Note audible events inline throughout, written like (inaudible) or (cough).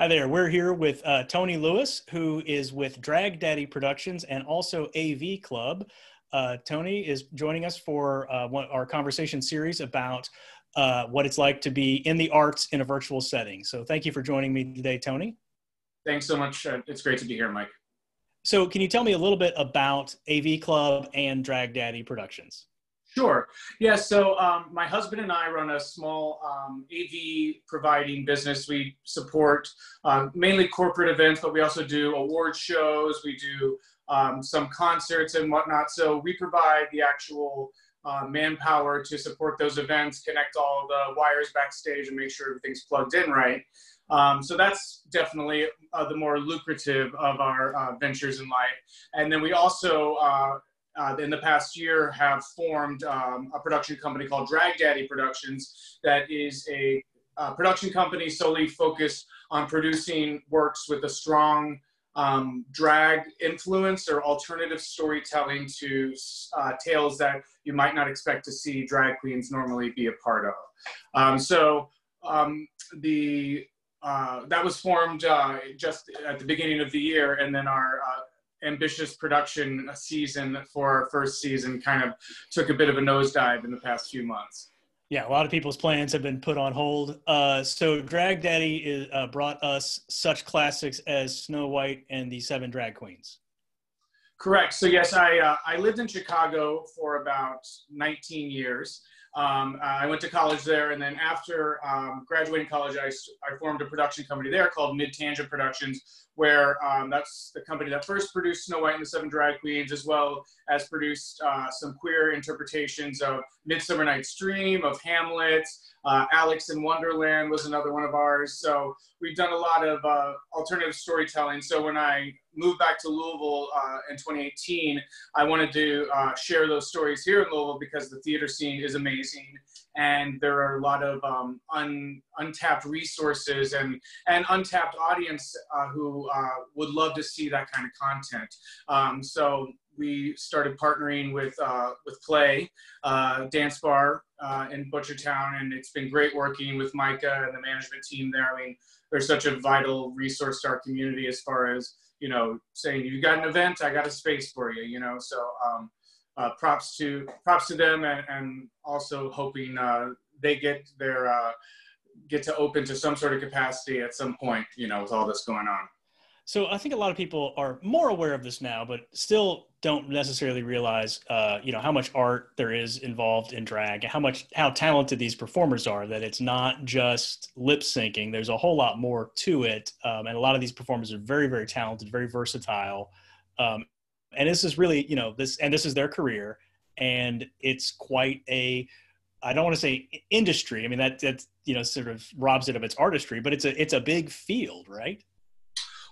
Hi there. We're here with uh, Tony Lewis, who is with Drag Daddy Productions and also AV Club. Uh, Tony is joining us for uh, one, our conversation series about uh, what it's like to be in the arts in a virtual setting. So, thank you for joining me today, Tony. Thanks so much. Uh, it's great to be here, Mike. So, can you tell me a little bit about AV Club and Drag Daddy Productions? Sure. Yeah. So um, my husband and I run a small um, AV providing business. We support um, mainly corporate events, but we also do award shows. We do um, some concerts and whatnot. So we provide the actual uh, manpower to support those events, connect all the wires backstage, and make sure everything's plugged in right. Um, so that's definitely uh, the more lucrative of our uh, ventures in life. And then we also uh, uh, in the past year have formed um, a production company called Drag Daddy Productions that is a, production company solely focused on producing works with a strong um, drag influence or alternative storytelling to uh, tales that you might not expect to see drag queens normally be a part of. Um, so um, the uh, that was formed uh, just at the beginning of the year, and then our uh, ambitious production season for our first season kind of took a bit of a nosedive in the past few months. Yeah, a lot of people's plans have been put on hold. Uh, so, Drag Daddy is, uh, brought us such classics as Snow White and the Seven Drag Queens. Correct. So, yes, I uh, I lived in Chicago for about 19 years. Um, I went to college there, and then after um, graduating college, I, I formed a production company there called Mid Tangent Productions, where um, that's the company that first produced Snow White and the Seven Drag Queens, as well as produced uh, some queer interpretations of Midsummer Night's Dream, of Hamlet. Uh, Alex in Wonderland was another one of ours. So we've done a lot of uh, alternative storytelling. So when I moved back to Louisville uh, in 2018, I wanted to uh, share those stories here in Louisville because the theater scene is amazing and there are a lot of um, un, untapped resources and, and untapped audience uh, who uh, would love to see that kind of content. Um, so we started partnering with uh, with Play uh, Dance Bar uh, in Butchertown, and it's been great working with Micah and the management team there. I mean, they're such a vital resource to our community as far as you know, saying you got an event, I got a space for you, you know. So um, uh, props to props to them, and, and also hoping uh, they get their uh, get to open to some sort of capacity at some point, you know, with all this going on. So I think a lot of people are more aware of this now, but still don't necessarily realize, uh, you know, how much art there is involved in drag, how much how talented these performers are. That it's not just lip syncing. There's a whole lot more to it, um, and a lot of these performers are very, very talented, very versatile. Um, and this is really, you know, this and this is their career, and it's quite a I don't want to say industry. I mean that that you know sort of robs it of its artistry, but it's a it's a big field, right?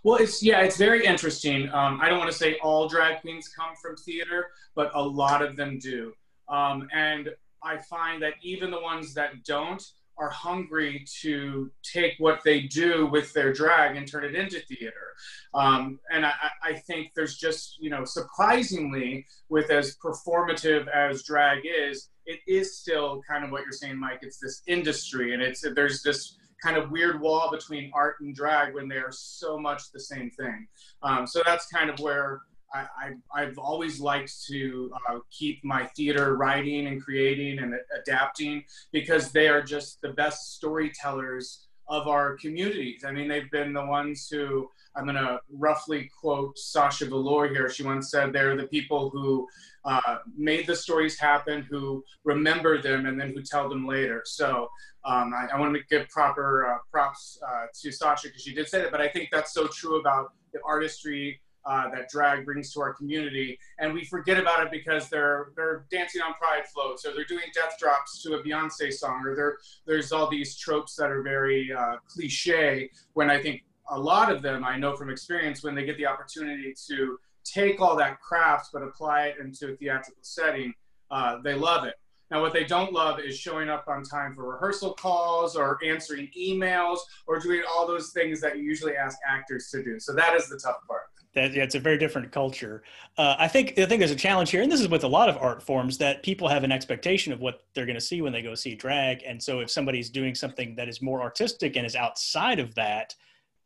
Well, it's yeah, it's very interesting. Um, I don't want to say all drag queens come from theater, but a lot of them do. Um, and I find that even the ones that don't are hungry to take what they do with their drag and turn it into theater. Um, and I, I, think there's just, you know, surprisingly, with as performative as drag is, it is still kind of what you're saying, Mike. It's this industry, and it's there's this kind of weird wall between art and drag when they are so much the same thing. Um, so that's kind of where I, have always liked to uh, keep my theater writing and creating and adapting because they are just the best storytellers of our communities. I mean, they've been the ones who I'm going to roughly quote Sasha Velour here. She once said they're the people who uh, made the stories happen, who remember them, and then who tell them later. So um, I, I want to give proper uh, props uh, to Sasha because she did say that, but I think that's so true about the artistry uh, that drag brings to our community, and we forget about it because they're they're dancing on pride floats, or they're doing death drops to a Beyonce song, or there's all these tropes that are very uh, cliche. When I think a lot of them, I know from experience, when they get the opportunity to take all that craft but apply it into a theatrical setting, uh, they love it. Now, what they don't love is showing up on time for rehearsal calls or answering emails or doing all those things that you usually ask actors to do. So that is the tough part. That, yeah, it's a very different culture. Uh, I think I think there's a challenge here, and this is with a lot of art forms that people have an expectation of what they're going to see when they go see drag, and so if somebody's doing something that is more artistic and is outside of that,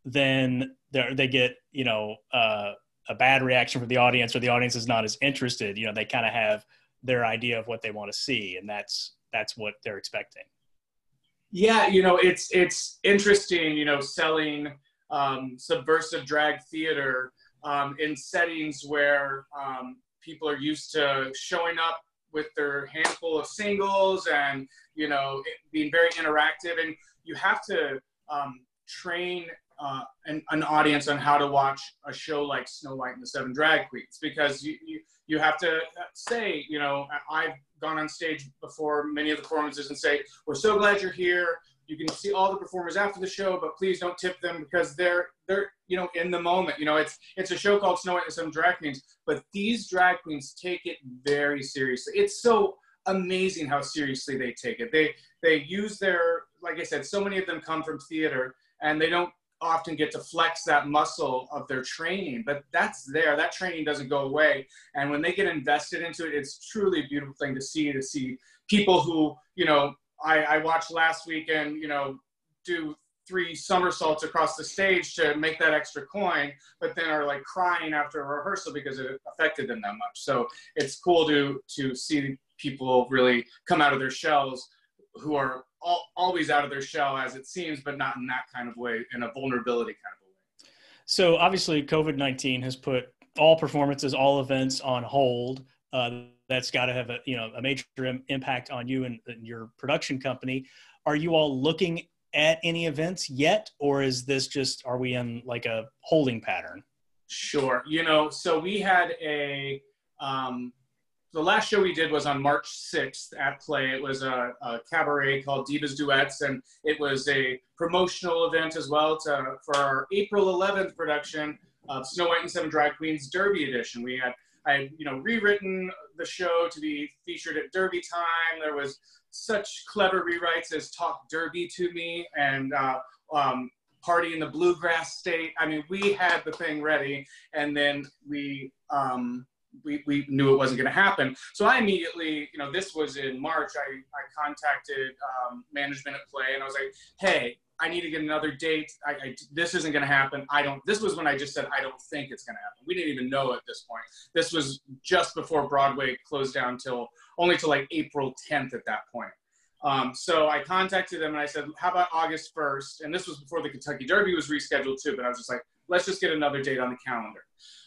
then they get you know uh, a bad reaction from the audience, or the audience is not as interested. You know, they kind of have their idea of what they want to see, and that's that's what they're expecting. Yeah, you know, it's it's interesting. You know, selling um, subversive drag theater um, in settings where um, people are used to showing up with their handful of singles and you know being very interactive and you have to um, train uh, an, an, audience on how to watch a show like Snow White and the Seven Drag Queens because you, you, you have to say, you know, I've gone on stage before many of the performances and say, we're so glad you're here. You can see all the performers after the show, but please don't tip them because they're they're you know in the moment. You know, it's it's a show called Snow White and Seven Drag Queens, but these drag queens take it very seriously. It's so amazing how seriously they take it. They they use their like I said, so many of them come from theater and they don't often get to flex that muscle of their training, but that's there. That training doesn't go away. And when they get invested into it, it's truly a beautiful thing to see, to see people who, you know, I, I watched last weekend, you know, do three somersaults across the stage to make that extra coin, but then are like crying after a rehearsal because it affected them that much. So it's cool to to see people really come out of their shells who are all, always out of their shell as it seems, but not in that kind of way, in a vulnerability kind of way. So obviously, COVID nineteen has put all performances, all events on hold. Uh, that's got to have a you know a major impact on you and, and your production company. Are you all looking at any events yet, or is this just are we in like a holding pattern? Sure. You know, so we had a um, the last show we did was on March 6th at Play. It was a, a, cabaret called Divas Duets, and it was a promotional event as well to, for our April 11th production of Snow White and Seven Drag Queens Derby Edition. We had I had, you know rewritten the show to be featured at Derby time. There was such clever rewrites as "Talk Derby to Me" and uh, um, "Party in the Bluegrass State." I mean, we had the thing ready, and then we. Um, we, we knew it wasn't going to happen. So I immediately, you know, this was in March. I, I contacted um, management at Play and I was like, hey, I need to get another date. I, I, this isn't going to happen. I don't. This was when I just said I don't think it's going to happen. We didn't even know at this point. This was just before Broadway closed down till only till like April 10th at that point. Um, so I contacted them and I said, how about August 1st? And this was before the Kentucky Derby was rescheduled too. But I was just like, let's just get another date on the calendar.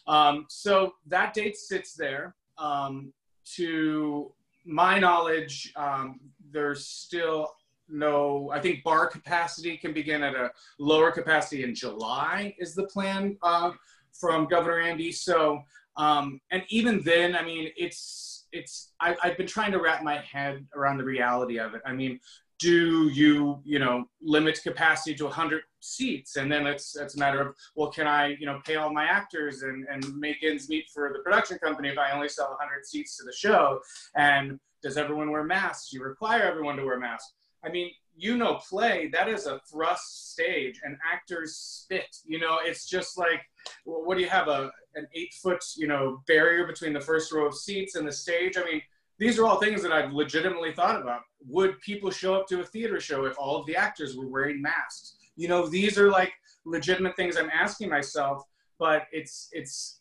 Um, so that date sits there. Um, to my knowledge, um, there's still no, I think bar capacity can begin at a lower capacity in July, is the plan uh, from Governor Andy. So, um, and even then, I mean, it's, it's, I, I've been trying to wrap my head around the reality of it. I mean, do you you know limit capacity to 100 seats and then it's it's a matter of well can i you know pay all my actors and and make ends meet for the production company if i only sell 100 seats to the show and does everyone wear masks you require everyone to wear masks i mean you know play that is a thrust stage and actors spit you know it's just like what do you have a an eight foot you know barrier between the first row of seats and the stage i mean these are all things that I've legitimately thought about. Would people show up to a theater show if all of the actors were wearing masks? You know, these are like legitimate things I'm asking myself, but it's it's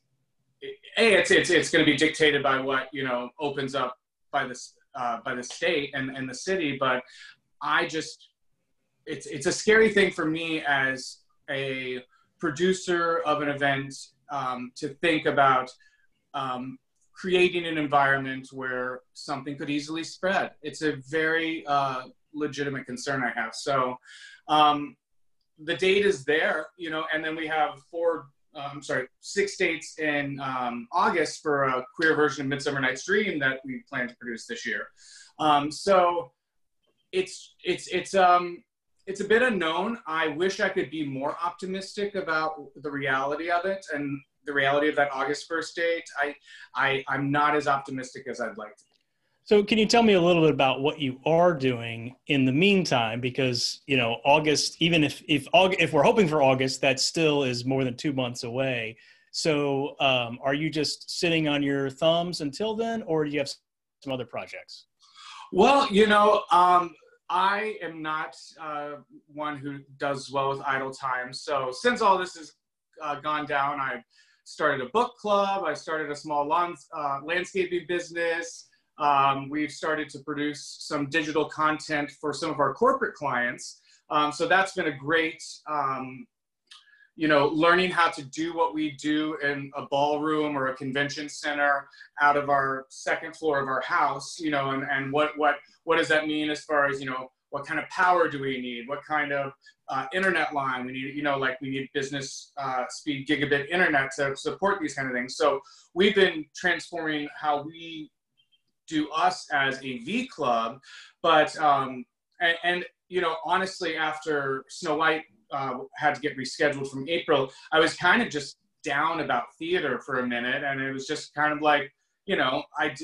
a it's it's it's going to be dictated by what you know opens up by the uh, by the state and and the city. But I just it's it's a scary thing for me as a producer of an event um, to think about um, creating an environment where something could easily spread. It's a very uh, legitimate concern I have. So um, the date is there, you know, and then we have four, uh, sorry, six dates in um, August for a queer version of Midsummer Night's Dream that we plan to produce this year. Um, so it's it's it's um it's a bit unknown. I wish I could be more optimistic about the reality of it and the reality of that August 1st date, I, I, I'm not as optimistic as I'd like to be. So can you tell me a little bit about what you are doing in the meantime? Because you know, August, even if if August, if we're hoping for August, that still is more than two months away. So, um, are you just sitting on your thumbs until then, or do you have some other projects? Well, you know, um, I am not uh, one who does well with idle time. So since all this has uh, gone down, I've started a book club. I started a small lawn, uh, landscaping business. Um, we've started to produce some digital content for some of our corporate clients. Um, so that's been a great, um, you know, learning how to do what we do in a ballroom or a convention center out of our second floor of our house, you know, and, and what, what, what does that mean as far as, you know, what kind of power do we need? What kind of uh, internet line we need? You know, like we need business uh, speed gigabit internet to support these kind of things. So we've been transforming how we do us as AV Club, but um, and, and you know, honestly, after Snow White uh, had to get rescheduled from April, I was kind of just down about theater for a minute, and it was just kind of like, you know, I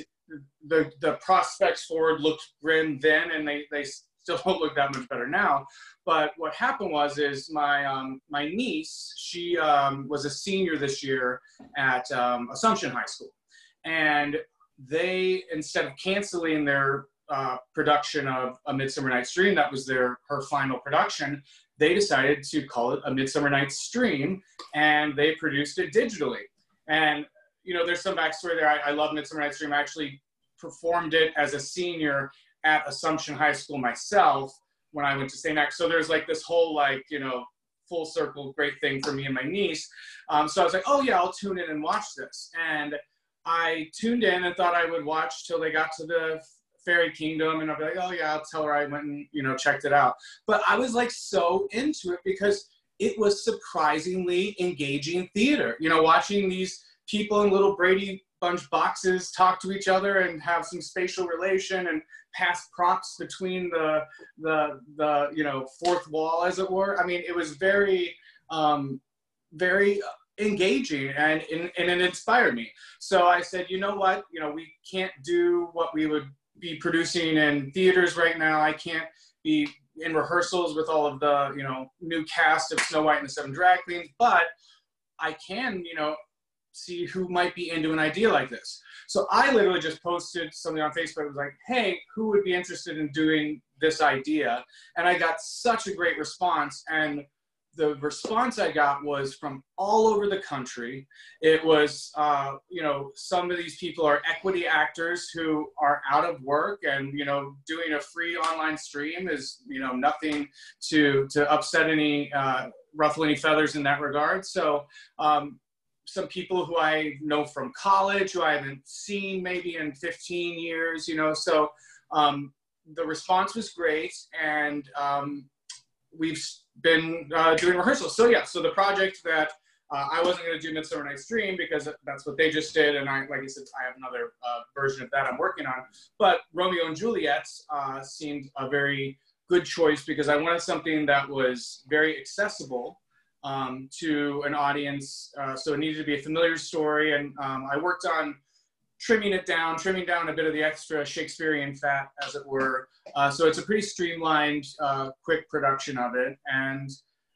the the prospects forward looked grim then, and they they still don't look that much better now. But what happened was, is my um, my niece, she um, was a senior this year at um, Assumption High School, and they instead of canceling their uh, production of A Midsummer Night's Dream, that was their her final production. They decided to call it A Midsummer Night's Dream, and they produced it digitally. And you know, there's some backstory there. I, I love Midsummer Night's Dream. I actually performed it as a senior at Assumption High School myself when I went to St. X. So there's like this whole like you know full circle great thing for me and my niece. Um, so I was like, oh yeah, I'll tune in and watch this. And I tuned in and thought I would watch till they got to the fairy kingdom and I'll be like, oh yeah, I'll tell her I went and, you know, checked it out. But I was like so into it because it was surprisingly engaging theater. You know, watching these people in little Brady Bunch boxes talk to each other and have some spatial relation and pass props between the the the you know fourth wall as it were. I mean, it was very um, very engaging and, and, and it inspired me. So I said, you know what, you know, we can't do what we would be producing in theaters right now. I can't be in rehearsals with all of the you know new cast of Snow White and the Seven Drag Queens, but I can you know see who might be into an idea like this. So I literally just posted something on Facebook. It was like, hey, who would be interested in doing this idea? And I got such a great response. And the response I got was from all over the country. It was, uh, you know, some of these people are equity actors who are out of work, and you know, doing a free online stream is, you know, nothing to to upset any, uh, ruffle any feathers in that regard. So. Um, some people who I know from college, who I haven't seen maybe in 15 years, you know. So um, the response was great, and um, we've been uh, doing rehearsals. So yeah, so the project that uh, I wasn't going to do Midsummer Night's Dream because that's what they just did, and I, like I said, I have another uh, version of that I'm working on. But Romeo and Juliet uh, seemed a very good choice because I wanted something that was very accessible um, to an audience. Uh, so it needed to be a familiar story, and um, I worked on trimming it down, trimming down a bit of the extra Shakespearean fat, as it were. Uh, so it's a pretty streamlined, uh, quick production of it. And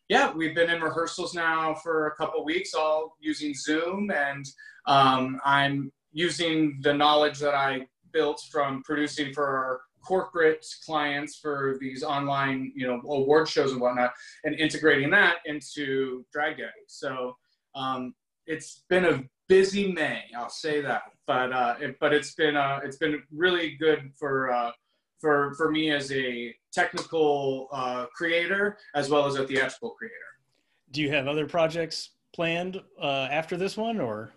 yeah, we've been in rehearsals now for a couple weeks, all using Zoom. And um, I'm using the knowledge that I built from producing for our corporate clients for these online, you know, award shows and whatnot, and integrating that into Drag Daddy. So um, it's been a busy May, I'll say that. But uh, it, but it's been uh, it's been really good for uh, for for me as a technical uh, creator as well as a theatrical creator. Do you have other projects planned uh, after this one, or?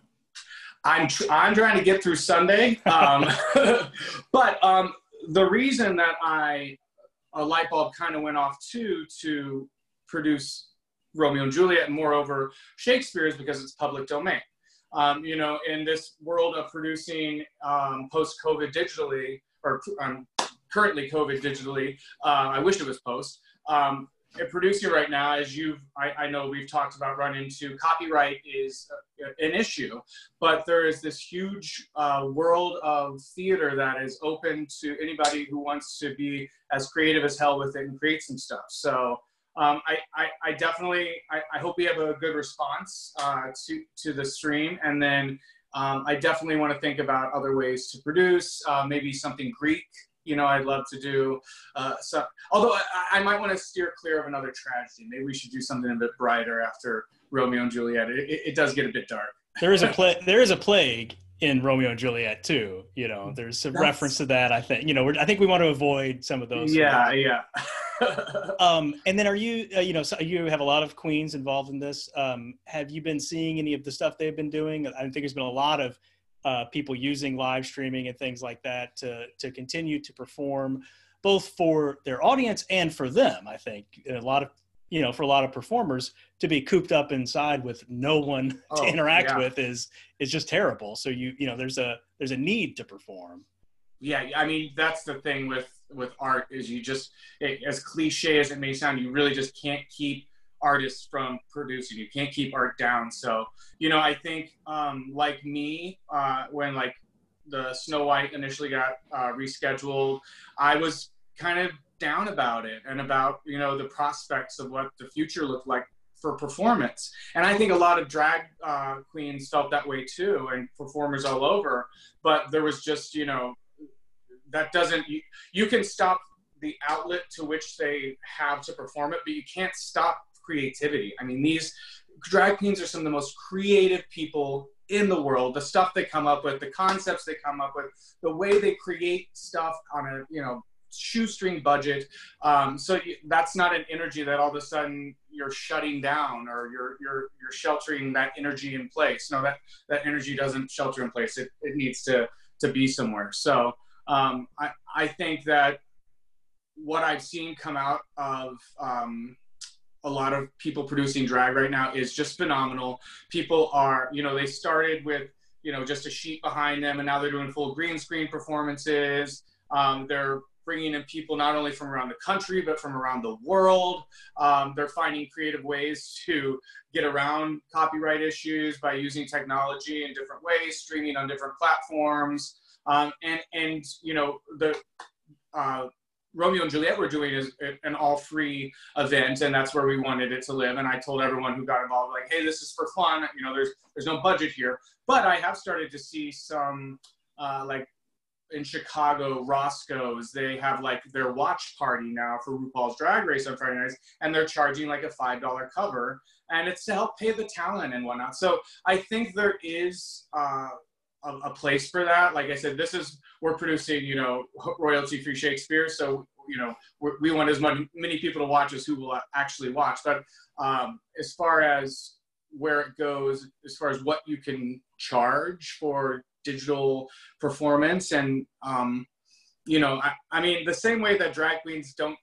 I'm tr- I'm trying to get through Sunday, um, (laughs) but um, the reason that I a light bulb kind of went off too to produce Romeo and Juliet, and moreover Shakespeare, is because it's public domain. Um, you know, in this world of producing um, post-COVID digitally, or um, currently COVID digitally, uh, I wish it was post. Um, producing right now, as you've, I, I, know we've talked about run into, copyright is an issue, but there is this huge uh, world of theater that is open to anybody who wants to be as creative as hell with it and create some stuff. So um, I, I, I, definitely, I, I, hope we have a good response uh, to, to the stream. And then um, I definitely want to think about other ways to produce, uh, maybe something Greek you know, I'd love to do uh, so. Although I, I might want to steer clear of another tragedy. Maybe we should do something a bit brighter after Romeo and Juliet. It, it, it does get a bit dark. There is a play. there is a plague in Romeo and Juliet too. You know, there's a That's... reference to that. I think you know. I think we want to avoid some of those. Yeah, yeah. (laughs) (laughs) um, and then, are you? Uh, you know, so you have a lot of queens involved in this. Um, have you been seeing any of the stuff they've been doing? I think there's been a lot of uh, people using live streaming and things like that to to continue to perform, both for their audience and for them. I think a lot of you know for a lot of performers to be cooped up inside with no one (laughs) oh, to interact yeah. with is is just terrible so you you know there's a there's a need to perform yeah i mean that's the thing with with art is you just it, as cliche as it may sound you really just can't keep artists from producing you can't keep art down so you know i think um like me uh when like the snow white initially got uh, rescheduled i was kind of down about it and about you know the prospects of what the future looked like for performance. And I think a lot of drag uh, queens felt that way too, and performers all over. But there was just you know that doesn't you, you can stop the outlet to which they have to perform it, but you can't stop creativity. I mean, these drag queens are some of the most creative people in the world. The stuff they come up with, the concepts they come up with, the way they create stuff on a you know shoestring budget. Um, so that's not an energy that all of a sudden you're shutting down or you're you're you're sheltering that energy in place. No, that that energy doesn't shelter in place. It it needs to to be somewhere. So um, I I think that what I've seen come out of um, a lot of people producing drag right now is just phenomenal. People are, you know, they started with, you know, just a sheet behind them and now they're doing full green screen performances. Um, they're bringing in people not only from around the country but from around the world. Um, they're finding creative ways to get around copyright issues by using technology in different ways, streaming on different platforms, um, and and you know the. Uh, Romeo and Juliet we're doing is an all free event, and that's where we wanted it to live. And I told everyone who got involved, like, hey, this is for fun. You know, there's there's no budget here, but I have started to see some uh, like in Chicago, Roscoe's, they have like their watch party now for RuPaul's Drag Race on Friday nights, and they're charging like a five dollar cover, and it's to help pay the talent and whatnot. So I think there is uh, a, a, place for that. Like I said, this is we're producing, you know, (laughs) royalty free Shakespeare, so you know we want as many, many people to watch as who will actually watch. But um, as far as where it goes, as far as what you can charge for digital performance and um, you know I, I mean the same way that drag queens don't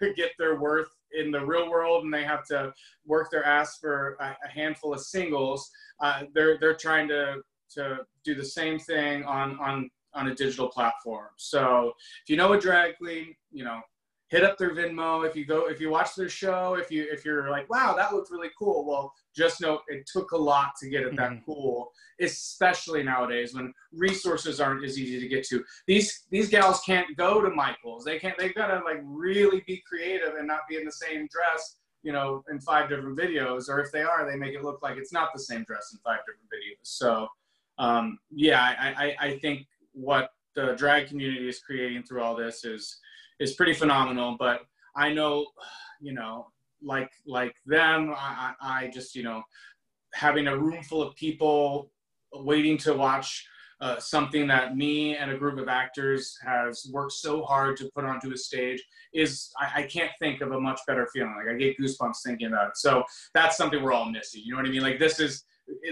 (laughs) get their worth in the real world and they have to work their ass for a, handful of singles uh, they're they're trying to to do the same thing on on on a digital platform so if you know a drag queen you know hit up their Venmo. If you go, if you watch their show, if you if you're like, wow, that looked really cool. Well, just know it took a lot to get it that mm-hmm. cool, especially nowadays when resources aren't as easy to get to. These these gals can't go to Michaels. They can't. They've got to like really be creative and not be in the same dress. You know, in five different videos, or if they are, they make it look like it's not the same dress in five different videos. So, um, yeah, I, I, I think what the drag community is creating through all this is is pretty phenomenal. But I know, you know, like like them, I, I just you know, having a room full of people waiting to watch uh, something that me and a group of actors has worked so hard to put onto a stage is I, I, can't think of a much better feeling. Like I get goosebumps thinking about it. So that's something we're all missing. You know what I mean? Like this is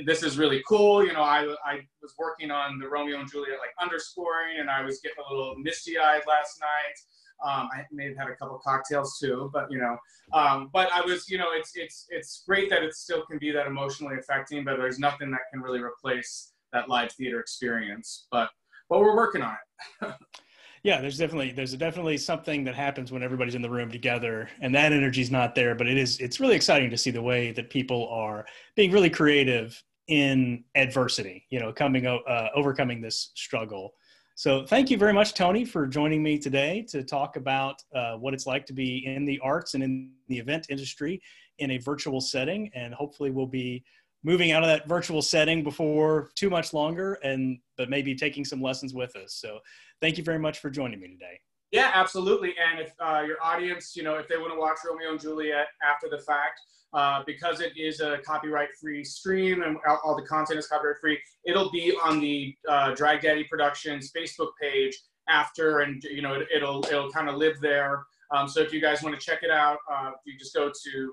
this is really cool. You know, I I was working on the Romeo and Juliet like underscoring, and I was getting a little misty eyed last night. Um, I may have had a couple cocktails too, but you know, um, but I was, you know, it's it's it's great that it still can be that emotionally affecting, but there's nothing that can really replace that live theater experience. But but we're working on it. (laughs) yeah, there's definitely there's definitely something that happens when everybody's in the room together, and that energy's not there. But it is it's really exciting to see the way that people are being really creative in adversity. You know, coming uh, overcoming this struggle so thank you very much, Tony, for joining me today to talk about uh, what it's like to be in the arts and in the event industry in a virtual setting. And hopefully we'll be moving out of that virtual setting before too much longer and but maybe taking some lessons with us. So thank you very much for joining me today. Yeah, absolutely. And if uh, your audience, you know, if they want to watch Romeo and Juliet after the fact, uh, because it is a copyright-free stream and all the content is copyright-free, it'll be on the uh, Drag Daddy Productions Facebook page after, and you know, it, will it'll kind of live there. Um, so if you guys want to check it out, uh, you just go to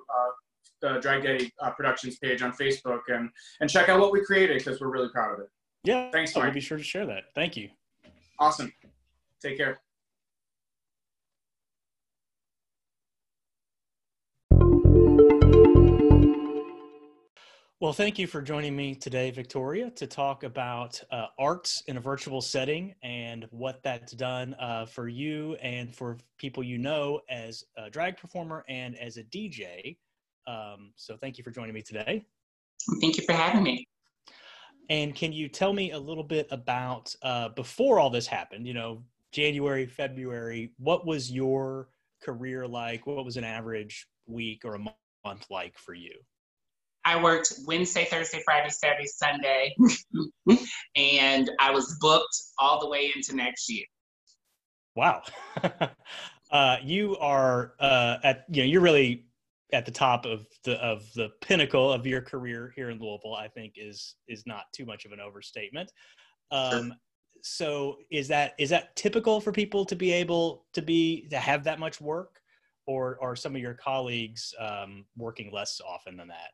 uh, the Drag Daddy uh, Productions page on Facebook and and check out what we created because we're really proud of it. Yeah, thanks. I'll be sure to share that. Thank you. Awesome. Take care. Well, thank you for joining me today, Victoria, to talk about uh, arts in a virtual setting and what that's done uh, for you and for people you know as a drag performer and as a DJ. Um, so, thank you for joining me today. Thank you for having me. And can you tell me a little bit about uh, before all this happened? You know, January, February. What was your career like? What was an average week or a month like for you? I worked Wednesday, Thursday, Friday, Saturday, Sunday, (laughs) and I was booked all the way into next year. Wow. (laughs) uh, you are uh, at you know you're really at the top of the of the pinnacle of your career here in Louisville. I think is is not too much of an overstatement. Um, sure. So is that is that typical for people to be able to be to have that much work, or are some of your colleagues um, working less often than that?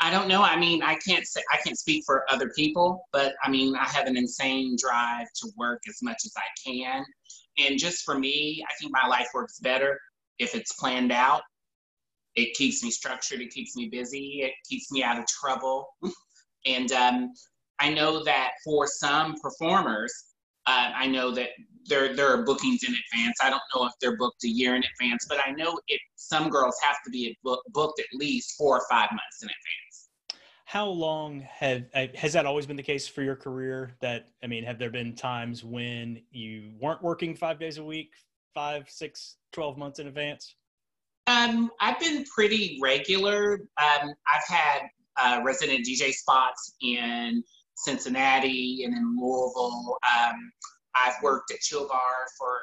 I don't know. I mean, I can't say I can't speak for other people, but I mean, I have an insane drive to work as much as I can. And just for me, I think my life works better if it's planned out. It keeps me structured. It keeps me busy. It keeps me out of trouble. (laughs) and um, I know that for some performers, uh, I know that there there are bookings in advance. I don't know if they're booked a year in advance, but I know it. Some girls have to be book, booked at least four or five months in advance. How long have uh, has that always been the case for your career? That I mean, have there been times when you weren't working five days a week, five, six, 12 months in advance? Um, I've been pretty regular. Um, I've had uh, resident DJ spots in Cincinnati and in Louisville. Um, I've worked at Chill Bar for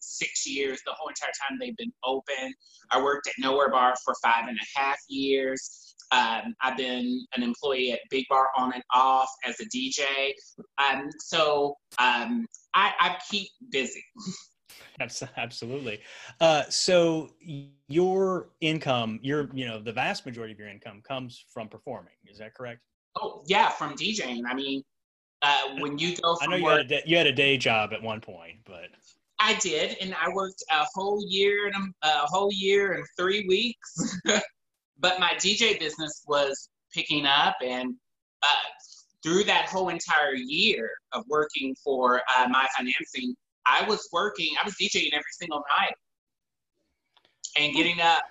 six years, the whole entire time they've been open. I worked at Nowhere Bar for five and a half years. Um, I've been an employee at Big Bar on and off as a DJ. Um, so um, I, I keep busy. (laughs) Absolutely. Uh, so your income, your you know, the vast majority of your income comes from performing. Is that correct? Oh yeah, from DJing. I mean, uh, when you go. I know you work, had a day, you had a day job at one point, but. I did, and I worked a whole year and a, a whole year and three weeks. (laughs) but my DJ business was picking up, and uh, through that whole entire year of working for uh, my financing, I was working. I was DJing every single night, and getting up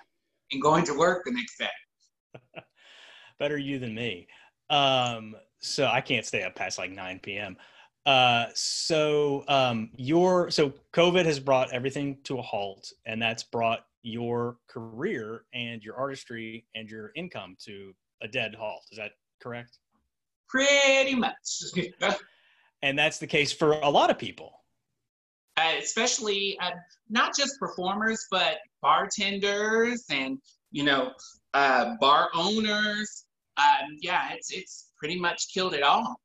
and going to work the next day. (laughs) Better you than me. Um, so I can't stay up past like 9 p.m. Uh, so um, your so COVID has brought everything to a halt, and that's brought your career and your artistry and your income to a dead halt. Is that correct? Pretty much. (laughs) and that's the case for a lot of people. Uh, especially uh, not just performers, but bartenders and you know uh, bar owners um, yeah, it's it's pretty much killed it all.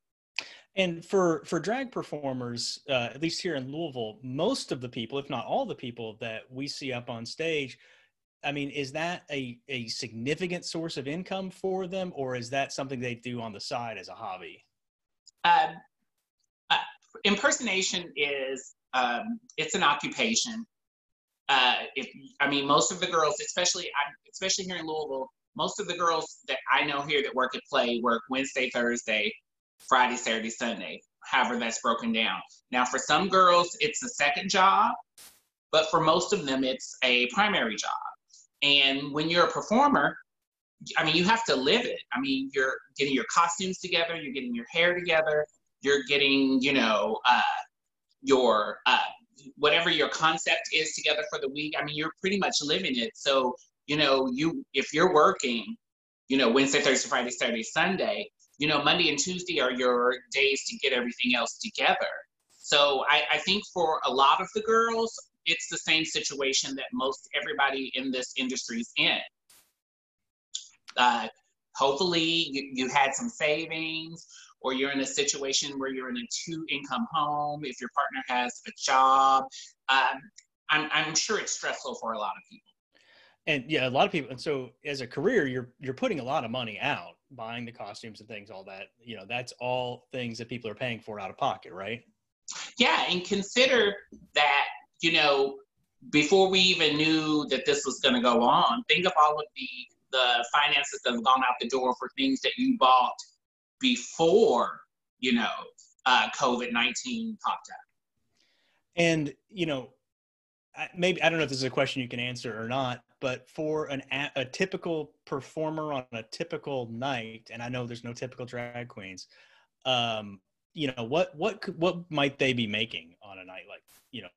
And for for drag performers, uh, at least here in Louisville, most of the people, if not all the people that we see up on stage, I mean, is that a a significant source of income for them, or is that something they do on the side as a hobby? Um, uh, impersonation is um, it's an occupation. Uh, if I mean, most of the girls, especially especially here in Louisville, most of the girls that I know here that work at Play work Wednesday, Thursday, Friday, Saturday, Sunday, however that's broken down. Now, for some girls, it's a second job, but for most of them, it's a primary job. And when you're a performer, I mean, you have to live it. I mean, you're getting your costumes together, you're getting your hair together, you're getting, you know, uh, your uh, whatever your concept is together for the week. I mean, you're pretty much living it. So you know, you if you're working, you know, Wednesday, Thursday, Friday, Saturday, Sunday, you know, Monday and Tuesday are your days to get everything else together. So I, I think for a lot of the girls, it's the same situation that most everybody in this industry is in. Uh, hopefully, you, you had some savings, or you're in a situation where you're in a two income home. If your partner has a job, um, I'm, I'm sure it's stressful for a lot of people. And yeah, a lot of people. And so, as a career, you're you're putting a lot of money out, buying the costumes and things, all that. You know, that's all things that people are paying for out of pocket, right? Yeah, and consider that you know before we even knew that this was going to go on. Think of all of the the finances that have gone out the door for things that you bought before you know uh, COVID nineteen popped up. And you know, maybe I don't know if this is a question you can answer or not, but for an a typical performer on a typical night, and I know there's no typical drag queens. Um, you know what what what might they be making on a night like you know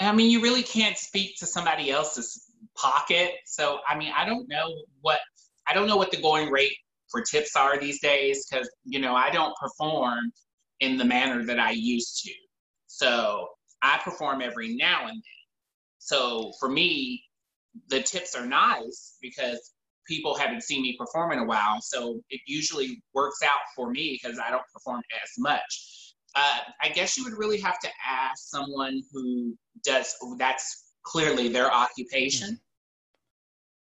I mean, you really can't speak to somebody else's pocket. So, I mean, I don't know what I don't know what the going rate for tips are these days because you know I don't perform in the manner that I used to. So I perform every now and then. So for me, the tips are nice because people haven't seen me perform in a while. So it usually works out for me because I don't perform as much. Uh, I guess you would really have to ask someone who does that's clearly their occupation. Mm-hmm.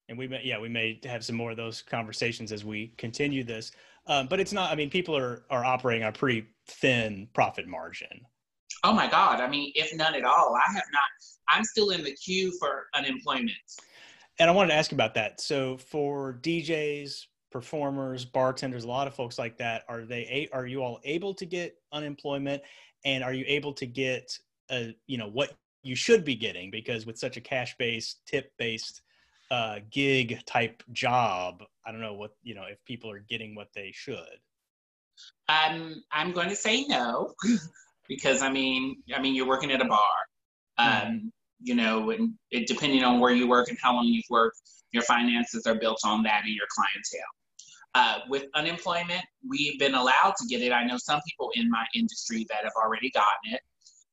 And we may, yeah, we may have some more of those conversations as we continue this. Um, but it's not. I mean, people are are operating on a pretty thin profit margin. Oh my God! I mean, if none at all. I have not. I'm still in the queue for unemployment. And I wanted to ask about that. So for DJs, performers, bartenders, a lot of folks like that, are they are you all able to get unemployment and are you able to get a, you know what you should be getting because with such a cash based, tip based uh, gig type job, I don't know what, you know, if people are getting what they should. Um, I'm going to say no (laughs) because I mean, I mean, you're working at a bar. Um, mm you know, and it, depending on where you work and how long you've worked, your finances are built on that and your clientele. Uh, with unemployment, we've been allowed to get it. I know some people in my industry that have already gotten it,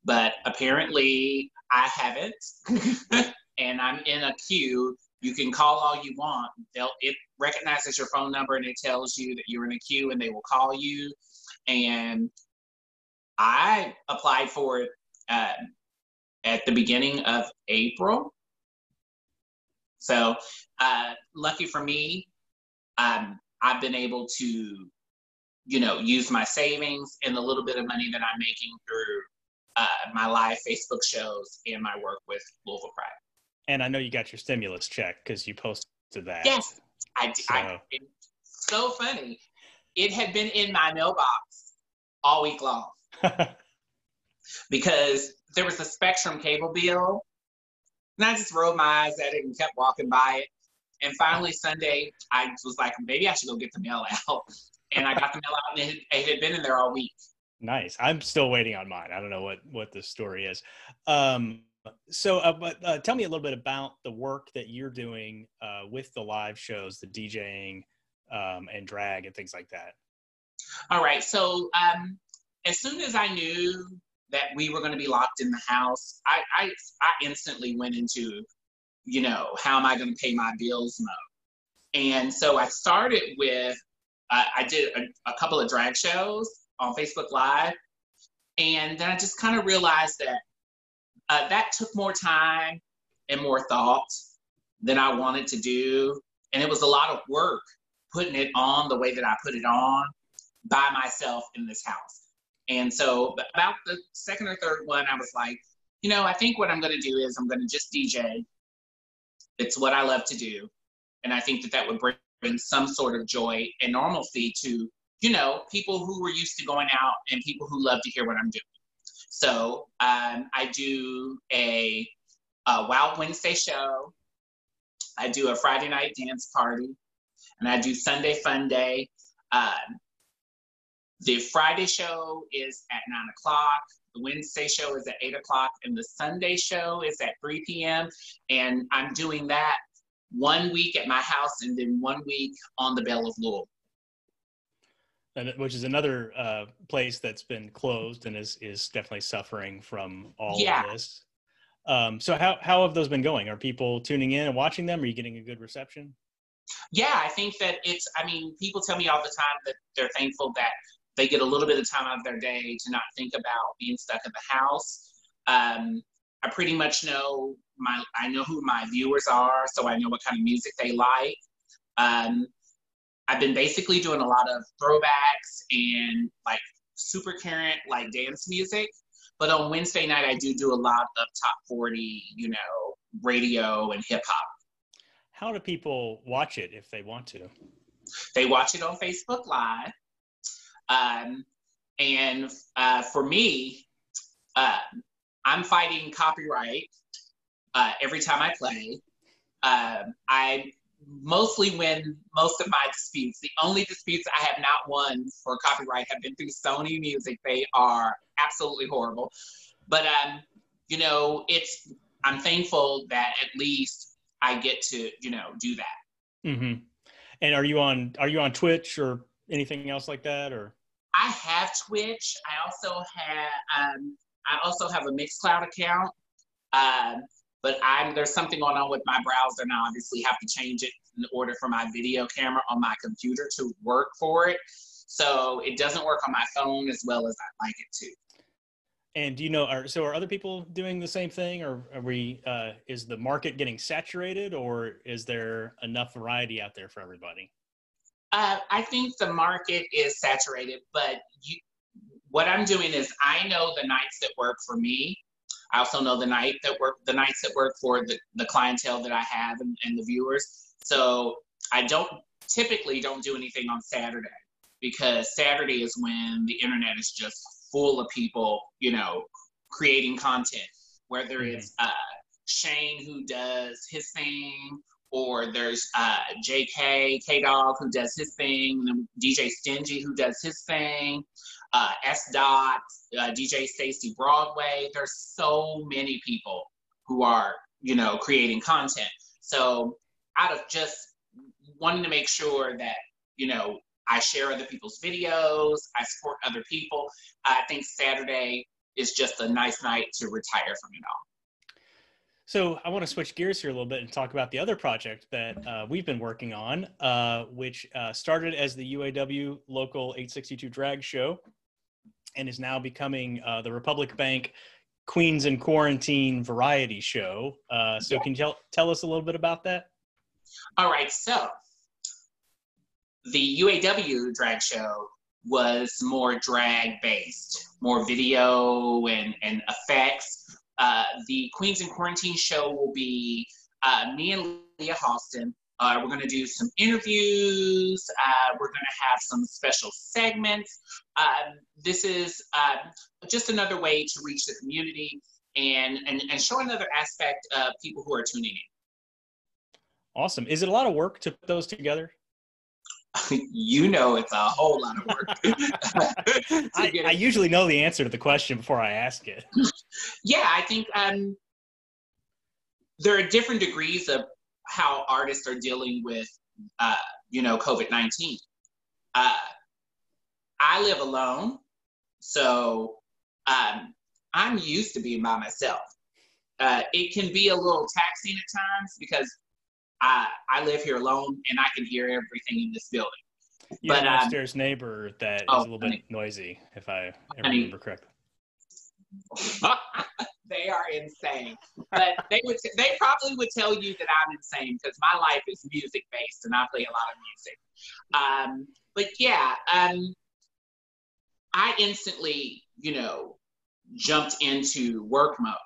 but apparently I haven't. (laughs) and I'm in a queue. You can call all you want. They'll it recognizes your phone number and it tells you that you're in a queue and they will call you. And I applied for it uh, at the beginning of April. So uh, lucky for me, um, I've been able to, you know, use my savings and the little bit of money that I'm making through uh, my live Facebook shows and my work with Louisville Pride. And I know you got your stimulus check because you posted that. Yes, I, so. I so funny. It had been in my mailbox all week long (laughs) because there was a Spectrum cable bill, and I just rolled my eyes at it and kept walking by it. And finally, Sunday, I was like, maybe I should go get the mail out. And I got the mail out, and it, it had been in there all week. Nice. I'm still waiting on mine. I don't know what what the story is. Um, so, uh, but uh, tell me a little bit about the work that you're doing uh, with the live shows, the DJing, um, and drag and things like that. All right. So, um, as soon as I knew that we were going to be locked in the house, I, I, I instantly went into, you know, how am I going to pay my bills mode. And so I started with, uh, I did a, a couple of drag shows on Facebook Live. And then I just kind of realized that uh, that took more time and more thought than I wanted to do. And it was a lot of work putting it on the way that I put it on by myself in this house. And so, about the second or third one, I was like, you know, I think what I'm going to do is I'm going to just DJ. It's what I love to do. And I think that that would bring some sort of joy and normalcy to you know, people who were used to going out and people who love to hear what I'm doing. So um, I do a, a Wild Wednesday show. I do a Friday night dance party, and I do Sunday Fun Day. Um, the Friday show is at nine o'clock. The Wednesday show is at eight o'clock, and the Sunday show is at 3 p.m. And I'm doing that one week at my house and then one week on the Belle of Louisville. And which is another uh, place that's been closed and is is definitely suffering from all Yeah. of this. Um, so how how have those been going? Are people tuning in and watching them? Are you getting a good reception? Yeah, I think that it's, I mean, people tell me all the time that they're thankful that they get a little bit of time out of their day to not think about being stuck in the house. Um, I pretty much know my, I know who my viewers are, so I know what kind of music they like. Um, I've been basically doing a lot of throwbacks and like super current, like dance music. But on Wednesday night, I do do a lot of top 40, you know, radio and hip hop. How do people watch it if they want to? They watch it on Facebook Live. Um, and uh, for me, uh, I'm fighting copyright uh, every time I play. Um, I mostly win most of my disputes. The only disputes I have not won for copyright have been through Sony Music. They are absolutely horrible. But um, you know, it's I'm thankful that at least I get to you know do that. Mm-hmm. And are you on are you on Twitch or anything else like that? Or I have Twitch. I also have um, I also have a Mixcloud account. Um, but I'm there's something going on with my browser now. Obviously, have to change it in order for my video camera on my computer to work for it. So it doesn't work on my phone as well as I'd like it to. and do you know are so are other people doing the same thing or are we uh, is the market getting saturated or is there enough variety out there for everybody? Uh, I think the market is saturated, but you, what I'm doing is I know the nights that work for me. I also know the night that work the nights that work for the, the clientele that I have and, and the viewers. So I don't typically don't do anything on Saturday because Saturday is when the internet is just full of people, you know, creating content. Whether it's uh, Shane who does his thing, or there's uh, JK K Dog who does his thing, and then DJ Stingy who does his thing, uh, S Dot, uh, DJ Stacy Broadway. There's so many people who are you know creating content. So out of just wanting to make sure that you know I share other people's videos, I support other people. I think Saturday is just a nice night to retire from it all. So I want to switch gears here a little bit and talk about the other project that uh, we've been working on, uh, which uh, started as the UAW local 862 drag show and is now becoming uh, the Republic Bank Queens in Quarantine variety show. Uh, so can you tell, tell us a little bit about that? All right, so the UAW drag show was more drag based, more video and, and effects. Uh, the Queens in Quarantine show will be uh, me and Leah Halston. Uh, we're going to do some interviews. Uh, we're going to have some special segments. Um, this is uh, just another way to reach the community and, and, and show another aspect of people who are tuning in. Awesome. Is it a lot of work to put those together? (laughs) you know it's a whole lot of work. (laughs) (laughs) I, I usually know the answer to the question before I ask it. yeah, I think um, there are different degrees of how artists are dealing with, uh, you know, COVID nineteen. Uh, I live alone, so um, I'm used to being by myself. Uh, it can be a little taxing at times because I I live here alone and I can hear everything in this building. You But, have an um, upstairs neighbor that is oh, a little bit noisy, if I Honey. remember correctly. (laughs) they are insane. But they would they probably would tell you that I'm insane because my life is music based and I play a lot of music. Um, but yeah, um, I instantly, you know, jumped into work mode.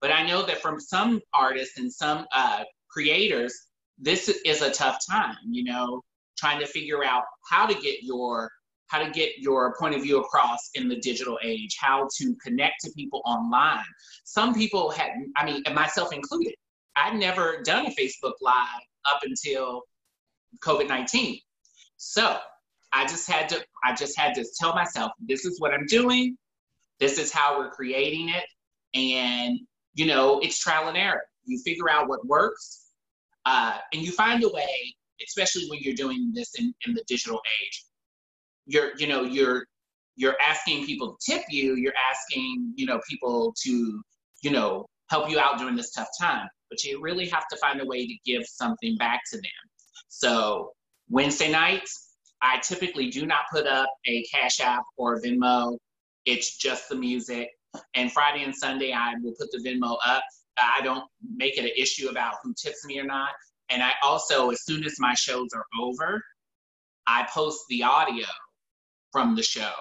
But I know that from some artists and some uh, creators, this is a tough time. You know, trying to figure out how to get your how to get your point of view across in the digital age, how to connect to people online. Some people had, I mean, myself included, I'd never done a Facebook Live up until COVID 19. So I just had to, I just had to tell myself, this is what I'm doing, this is how we're creating it. And, you know, it's trial and error. You figure out what works, uh, and you find a way, especially when you're doing this in, in the digital age you're you know you're you're asking people to tip you you're asking you know people to you know help you out during this tough time but you really have to find a way to give something back to them. So wednesday nights i typically do not put up a cash app or venmo. It's just the music. And friday and sunday i will put the venmo up. I don't make it an issue about who tips me or not. And i also as soon as my shows are over i post the audio from the show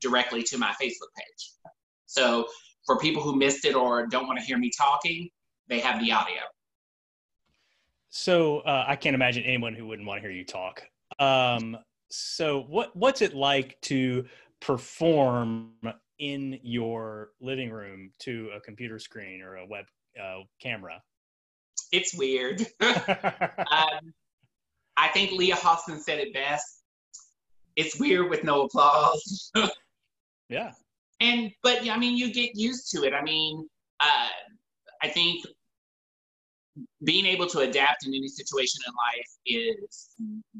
directly to my Facebook page. So for people who missed it or don't want to hear me talking, they have the audio. So uh, I can't imagine anyone who wouldn't want to hear you talk. Um, so what what's it like to perform in your living room to a computer screen or a web uh, camera? It's weird. (laughs) (laughs) um, I think Leah Hoffman said it best. It's weird with no applause. (laughs) Yeah. And but I mean, you get used to it. I mean, uh, I think being able to adapt in any situation in life is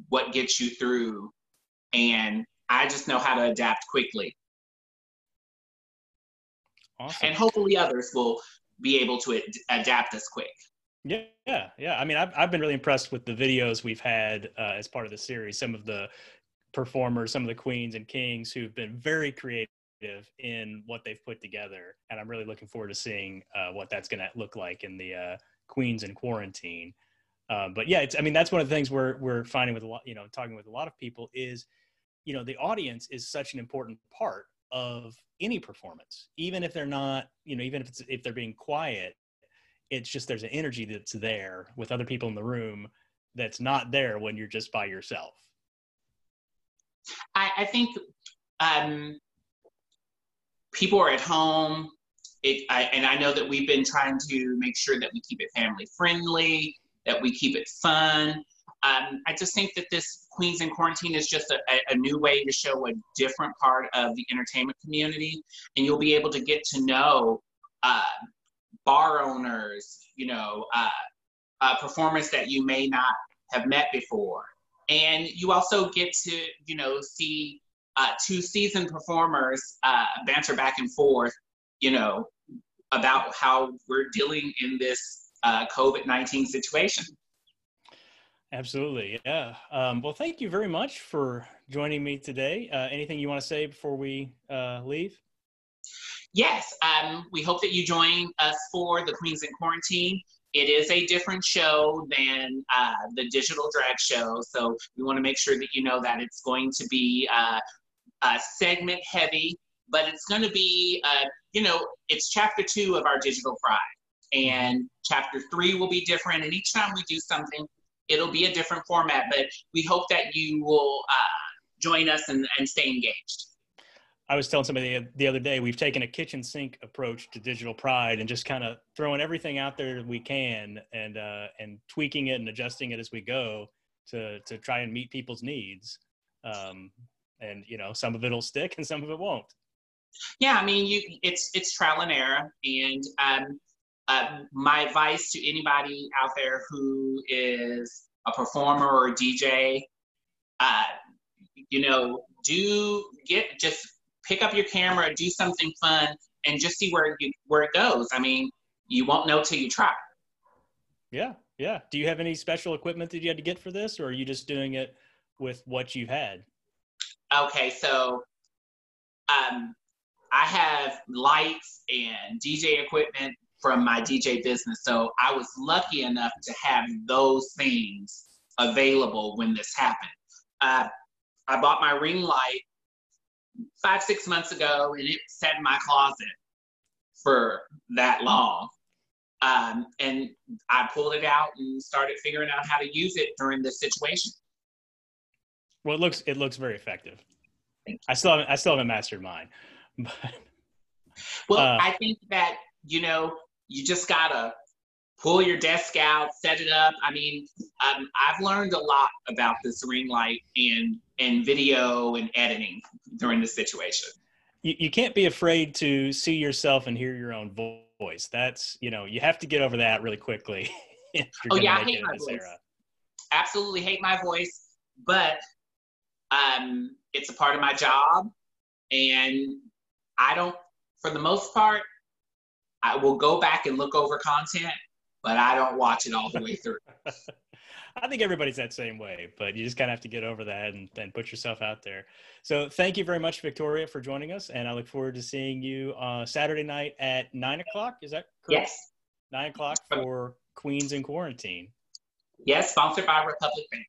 what gets you through. And I just know how to adapt quickly. Awesome. And hopefully others will be able to ad- adapt as quick. Yeah, yeah, yeah. I mean, I've, I've been really impressed with the videos we've had uh, as part of the series. Some of the performers, some of the queens and kings who've been very creative in what they've put together, and I'm really looking forward to seeing uh, what that's going to look like in the uh, Queens in Quarantine. Uh, but yeah, it's I mean that's one of the things we're we're finding with a lot, you know, talking with a lot of people is, you know, the audience is such an important part of any performance, even if they're not, you know, even if it's if they're being quiet, it's just there's an energy that's there with other people in the room that's not there when you're just by yourself. I, I think um, people are at home. It, I, and I know that we've been trying to make sure that we keep it family friendly, that we keep it fun. Um, I just think that this Queens in Quarantine is just a, a, new way to show a different part of the entertainment community, and you'll be able to get to know uh, bar owners, you know, uh, uh, performers that you may not have met before, and you also get to, you know, see uh, two seasoned performers uh, banter back and forth, you know, about how we're dealing in this uh, COVID 19 situation. Absolutely. Yeah. Um, well, thank you very much for joining me today. Uh, anything you want to say before we uh, leave? Yes. Um, we hope that you join us for the Queens in Quarantine. It is a different show than uh, the digital drag show. So we want to make sure that you know that it's going to be uh, uh, segment heavy, but it's going to be, uh, you know, it's chapter two of our digital pride. And chapter three will be different. And each time we do something, it'll be a different format. But we hope that you will uh, join us and, and stay engaged. I was telling somebody the other day, we've taken a kitchen sink approach to digital pride and just kind of throwing everything out there we can and uh, and tweaking it and adjusting it as we go to to try and meet people's needs. Um, and you know some of it'll stick and some of it won't yeah i mean you it's it's trial and error and um, uh, my advice to anybody out there who is a performer or a dj uh, you know do get just pick up your camera do something fun and just see where you where it goes i mean you won't know till you try yeah yeah do you have any special equipment that you had to get for this or are you just doing it with what you had Okay, so um, I have lights and DJ equipment from my DJ business. So I was lucky enough to have those things available when this happened. Uh, I bought my ring light five, six months ago, and it sat in my closet for that long. Um, and I pulled it out and started figuring out how to use it during this situation. Well, it looks it looks very effective. I still haven't I still haven't mastered mine, (laughs) but well, uh, I think that you know you just gotta pull your desk out, set it up. I mean, um, I've learned a lot about this ring light and and video and editing during this situation. You, you can't be afraid to see yourself and hear your own voice. That's you know you have to get over that really quickly. (laughs) oh yeah, I hate my voice. Era. Absolutely hate my voice, but Um, it's a part of my job, and I don't, for the most part, I will go back and look over content, but I don't watch it all the way through. (laughs) I think everybody's that same way, but you just kind of have to get over that and, and put yourself out there. So thank you very much, Victoria, for joining us. And I look forward to seeing you uh, Saturday night at nine o'clock. Is that correct? Yes. Nine o'clock for Queens in Quarantine. Yes, sponsored by Republic Bank.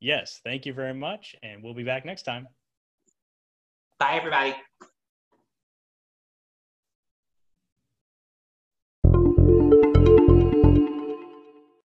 Yes. Thank you very much. And we'll be back next time. Bye, everybody.